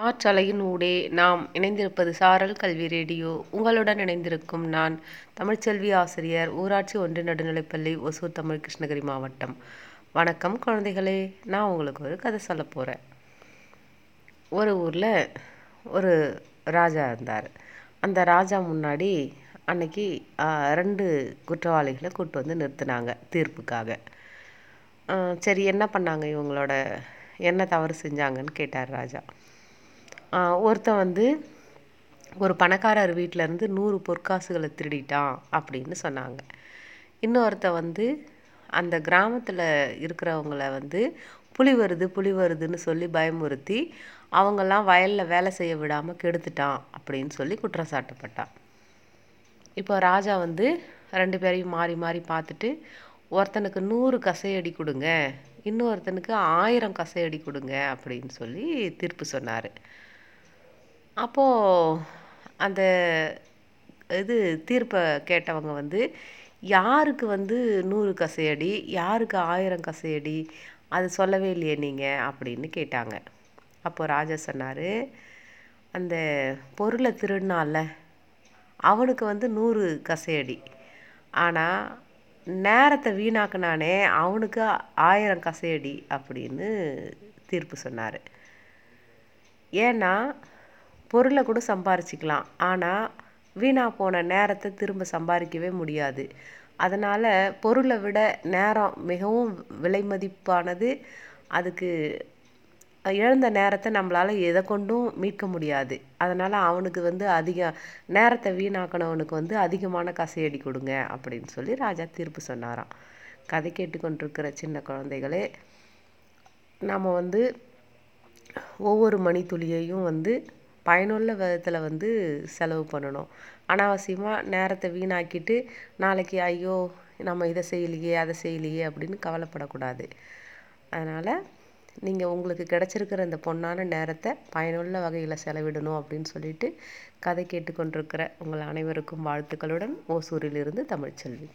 காற்றலையின் ஊடே நாம் இணைந்திருப்பது சாரல் கல்வி ரேடியோ. உங்களுடன் இணைந்திருக்கும் நான் தமிழ்ச்செல்வி ஆசிரியர் ஊராட்சி ஒன்று நடுநிலைப்பள்ளி ஒசூர் தமிழ் கிருஷ்ணகிரி மாவட்டம். வணக்கம் குழந்தைகளே நான் உங்களுக்கு ஒரு கதை சொல்ல போகிறேன் ஒரு ஊரில் ஒரு ராஜா இருந்தார். அந்த ராஜா முன்னாடி அன்னைக்கு ரெண்டு குற்றவாளிகளை கூப்பிட்டு வந்து நிறுத்தினாங்க தீர்ப்புக்காக. சரி என்ன பண்ணாங்க இவங்களோட? என்ன தவறு செஞ்சாங்கன்னு கேட்டார் ராஜா. ஒருத்தன் வந்து ஒரு பணக்காரர் வீட்டில் இருந்து நூறு பொற்காசுகளை திருடிட்டான் அப்படின்னு சொன்னாங்க. இன்னொருத்தன் வந்து அந்த கிராமத்தில் இருக்கிறவங்கள வந்து புலி வருது புலி வருதுன்னு சொல்லி பயமுறுத்தி அவங்கெல்லாம் வயலில் வேலை செய்ய விடாமல் கெடுத்துட்டான் அப்படின்னு சொல்லி குற்றம் சாட்டப்பட்டான் இப்போ ராஜா வந்து ரெண்டு பேரையும் மாறி மாறி பார்த்துட்டு ஒருத்தனுக்கு நூறு கசையடி கொடுங்க இன்னொருத்தனுக்கு ஆயிரம் கசையடி கொடுங்க அப்படின்னு சொல்லி தீர்ப்பு சொன்னார். அப்போது அந்த இது தீர்ப்பை கேட்டவங்க வந்து யாருக்கு வந்து நூறு கசையடி யாருக்கு ஆயிரம் கசையடி அது சொல்லவே இல்லையே நீங்கள் அப்படின்னு கேட்டாங்க. அப்போது ராஜா சொன்னார் அந்த பொருளை திருடினால அவனுக்கு வந்து நூறு கசையடி ஆனால் நேரத்தை வீணாக்குனானே அவனுக்கு ஆயிரம் கசையடி அப்படின்னு தீர்ப்பு சொன்னார். ஏன்னா பொருளை கூட சம்பாரிச்சிக்கலாம். ஆனால் வீணாக போன நேரத்தை திரும்ப சம்பாதிக்கவே முடியாது. அதனால் பொருளை விட நேரம் மிகவும் விலை மதிப்பானது. அதுக்கு இழந்த நேரத்தை நம்மளால் எதை கொண்டும் மீட்க முடியாது. அதனால் அவனுக்கு வந்து அதிக நேரத்தை வீணாக்கினவனுக்கு வந்து அதிகமான கசையடி கொடுங்க அப்படின்னு சொல்லி ராஜா தீர்ப்பு சொன்னாராம். கதை கேட்டுக்கொண்டிருக்கிற சின்ன குழந்தைகளே நம்ம வந்து ஒவ்வொரு மணித்துளியையும் வந்து பயனுள்ள விதத்தில் வந்து செலவு பண்ணணும். அனாவசியமாக நேரத்தை வீணாக்கிட்டு நாளைக்கு ஐயோ நம்ம இதை செய்யலையே அதை செய்யலையே அப்படின்னு கவலைப்படக்கூடாது. அதனால் நீங்கள் உங்களுக்கு கிடச்சிருக்கிற இந்த பொன்னான நேரத்தை பயனுள்ள வகையில் செலவிடணும் அப்படின்னு சொல்லிட்டு கதை கேட்டுக்கொண்டிருக்கிற உங்கள் அனைவருக்கும் வாழ்த்துக்களுடன் ஓசூரிலிருந்து தமிழ்ச்செல்வி.